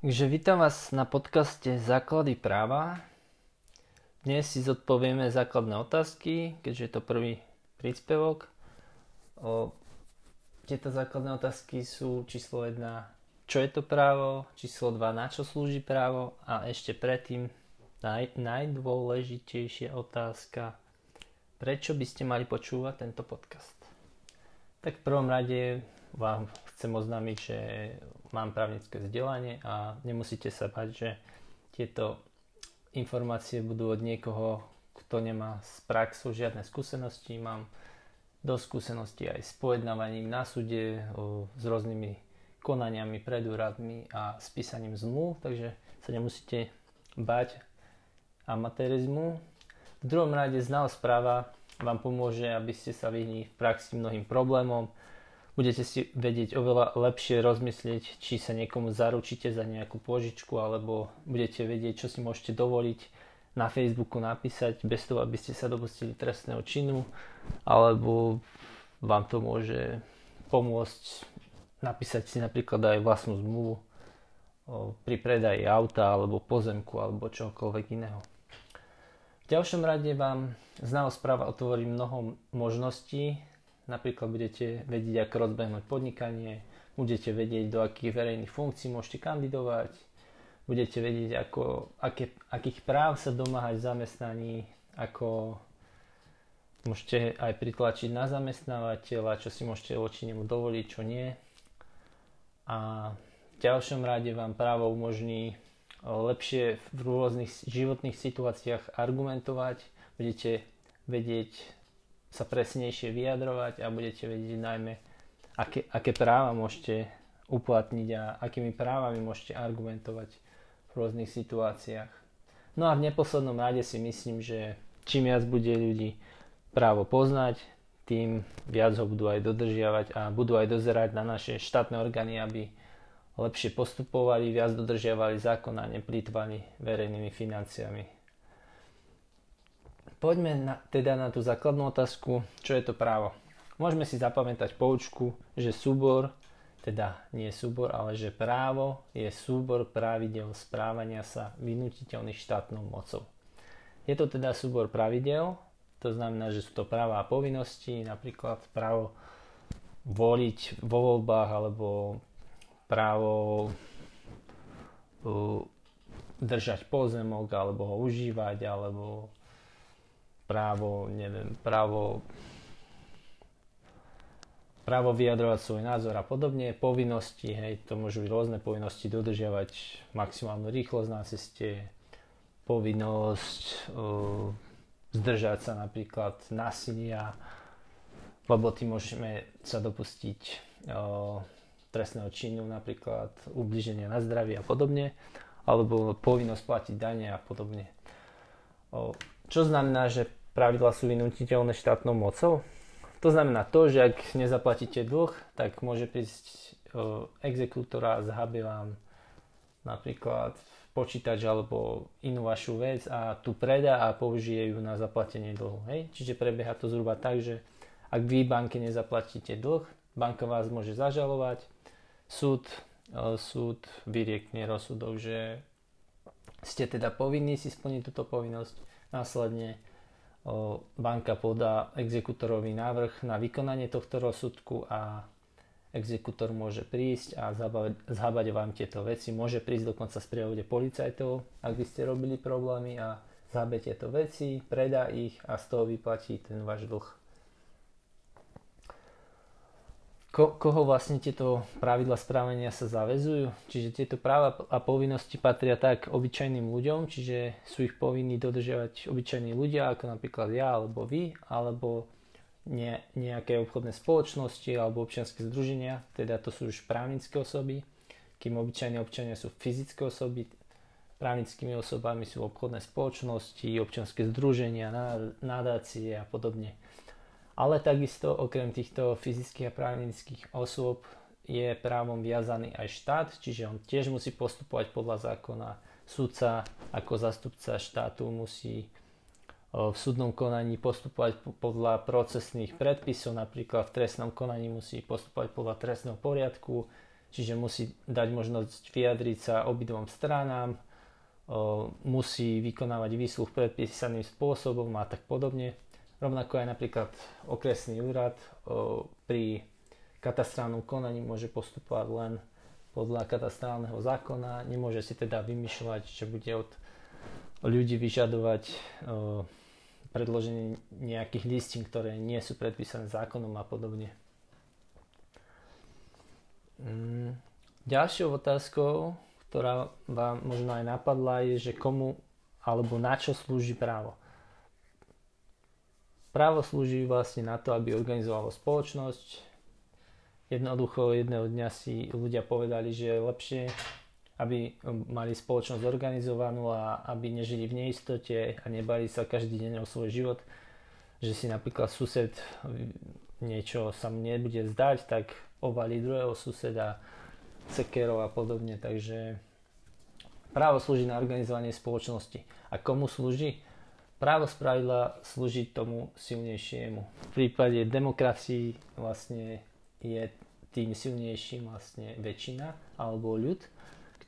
Takže vítam vás na podcaste Základy práva. Dnes si zodpovieme základné otázky, keďže je to prvý príspevok. O, tieto základné otázky sú číslo 1, čo je to právo, číslo 2, na čo slúži právo a ešte predtým naj, najdôležitejšia otázka, prečo by ste mali počúvať tento podcast. Tak v prvom rade vám chcem oznámiť, že mám právnické vzdelanie a nemusíte sa bať, že tieto informácie budú od niekoho, kto nemá z praxu žiadne skúsenosti. Mám dosť skúseností aj s pojednávaním na súde, s rôznymi konaniami pred úradmi a s písaním zmluv, takže sa nemusíte bať amatérizmu. V druhom rade znalosť práva vám pomôže, aby ste sa vyhli v praxi mnohým problémom, budete si vedieť oveľa lepšie rozmyslieť, či sa niekomu zaručíte za nejakú pôžičku, alebo budete vedieť, čo si môžete dovoliť na Facebooku napísať, bez toho, aby ste sa dopustili trestného činu, alebo vám to môže pomôcť napísať si napríklad aj vlastnú zmluvu pri predaji auta, alebo pozemku, alebo čokoľvek iného. V ďalšom rade vám znalosť práva otvorí mnoho možností, Napríklad budete vedieť, ako rozbehnúť podnikanie, budete vedieť, do akých verejných funkcií môžete kandidovať, budete vedieť, ako, aké, akých práv sa domáhať v zamestnaní, ako môžete aj pritlačiť na zamestnávateľa, čo si môžete voči nemu dovoliť, čo nie. A v ďalšom rade vám právo umožní lepšie v rôznych životných situáciách argumentovať, budete vedieť sa presnejšie vyjadrovať a budete vedieť najmä, aké, aké práva môžete uplatniť a akými právami môžete argumentovať v rôznych situáciách. No a v neposlednom rade si myslím, že čím viac bude ľudí právo poznať, tým viac ho budú aj dodržiavať a budú aj dozerať na naše štátne orgány, aby lepšie postupovali, viac dodržiavali zákon a neplýtvali verejnými financiami. Poďme na, teda na tú základnú otázku, čo je to právo. Môžeme si zapamätať poučku, že súbor, teda nie súbor, ale že právo je súbor pravidel správania sa vynutiteľných štátnou mocou. Je to teda súbor pravidel, to znamená, že sú to práva a povinnosti, napríklad právo voliť vo voľbách alebo právo uh, držať pozemok alebo ho užívať alebo právo, neviem, právo právo vyjadrovať svoj názor a podobne, povinnosti, hej, to môžu byť rôzne povinnosti, dodržiavať maximálnu rýchlosť na ceste, povinnosť uh, zdržať sa napríklad násilia, lebo tým môžeme sa dopustiť uh, trestného činu, napríklad ubliženia na zdravie a podobne, alebo povinnosť platiť dane a podobne. Uh, čo znamená, že pravidla sú vynutiteľné štátnou mocou. To znamená to, že ak nezaplatíte dlh, tak môže prísť exekútora a zhabi vám napríklad počítač alebo inú vašu vec a tu predá a použije ju na zaplatenie dlhu. Hej? Čiže prebieha to zhruba tak, že ak vy banke nezaplatíte dlh, banka vás môže zažalovať, súd, súd vyriekne rozsudok, že ste teda povinní si splniť túto povinnosť, následne banka podá exekutorovi návrh na vykonanie tohto rozsudku a exekutor môže prísť a zhabať vám tieto veci. Môže prísť dokonca z prievode policajtov, ak by ste robili problémy a zhabe tieto veci, predá ich a z toho vyplatí ten váš dlh. Ko, koho vlastne tieto pravidla správania sa zavezujú. Čiže tieto práva a povinnosti patria tak obyčajným ľuďom, čiže sú ich povinní dodržiavať obyčajní ľudia, ako napríklad ja alebo vy, alebo ne, nejaké obchodné spoločnosti alebo občianske združenia, teda to sú už právnické osoby, kým obyčajní občania sú fyzické osoby, právnickými osobami sú obchodné spoločnosti, občianske združenia, nadácie a podobne. Ale takisto okrem týchto fyzických a právnických osôb je právom viazaný aj štát, čiže on tiež musí postupovať podľa zákona. Súdca ako zastupca štátu musí v súdnom konaní postupovať podľa procesných predpisov, napríklad v trestnom konaní musí postupovať podľa trestného poriadku, čiže musí dať možnosť vyjadriť sa obidvom stranám, musí vykonávať výsluch predpísaným spôsobom a tak podobne. Rovnako aj napríklad okresný úrad pri katastrálnom konaní môže postupovať len podľa katastrálneho zákona, nemôže si teda vymýšľať, že bude od ľudí vyžadovať predloženie nejakých listín, ktoré nie sú predpísané zákonom a podobne. Mm, ďalšou otázkou, ktorá vám možno aj napadla, je, že komu alebo na čo slúži právo. Právo slúži vlastne na to, aby organizovalo spoločnosť. Jednoducho jedného dňa si ľudia povedali, že je lepšie, aby mali spoločnosť organizovanú a aby nežili v neistote a nebali sa každý deň o svoj život. Že si napríklad sused niečo sa mu nebude zdať, tak ovalí druhého suseda sekerov a podobne. Takže Právo slúži na organizovanie spoločnosti. A komu slúži? Právo spravidla slúži tomu silnejšiemu. V prípade demokracii vlastne je tým silnejším vlastne väčšina alebo ľud,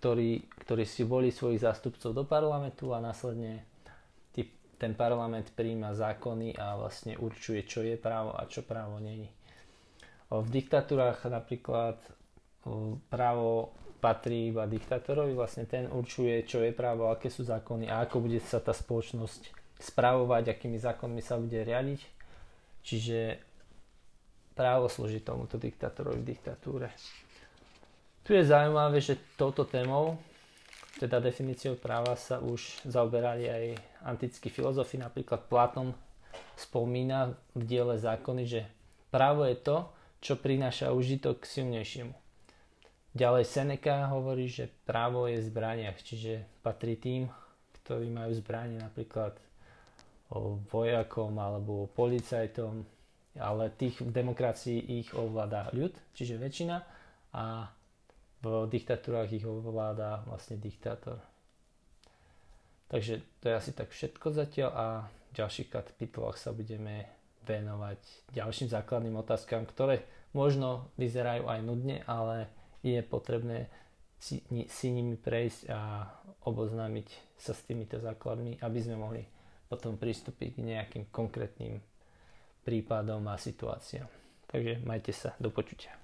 ktorý, ktorý si volí svojich zástupcov do parlamentu a následne tý, ten parlament príjma zákony a vlastne určuje, čo je právo a čo právo není. V diktatúrach napríklad právo patrí iba diktátorovi, vlastne ten určuje, čo je právo, aké sú zákony a ako bude sa tá spoločnosť spravovať, akými zákonmi sa bude riadiť. Čiže právo slúži tomuto diktátorovi v diktatúre. Tu je zaujímavé, že touto témou, teda definíciou práva sa už zaoberali aj antickí filozofi, napríklad Platón spomína v diele zákony, že právo je to, čo prináša užitok silnejšiemu. Ďalej Seneca hovorí, že právo je v zbraniach, čiže patrí tým, ktorí majú zbranie napríklad vojakom alebo policajtom, ale tých v demokracii ich ovláda ľud, čiže väčšina a v diktatúrach ich ovláda vlastne diktátor. Takže to je asi tak všetko zatiaľ a v ďalších kapitolách sa budeme venovať ďalším základným otázkam, ktoré možno vyzerajú aj nudne, ale je potrebné si, si nimi prejsť a oboznámiť sa s týmito základmi, aby sme mohli potom pristúpiť k nejakým konkrétnym prípadom a situáciám. Takže majte sa, do počutia.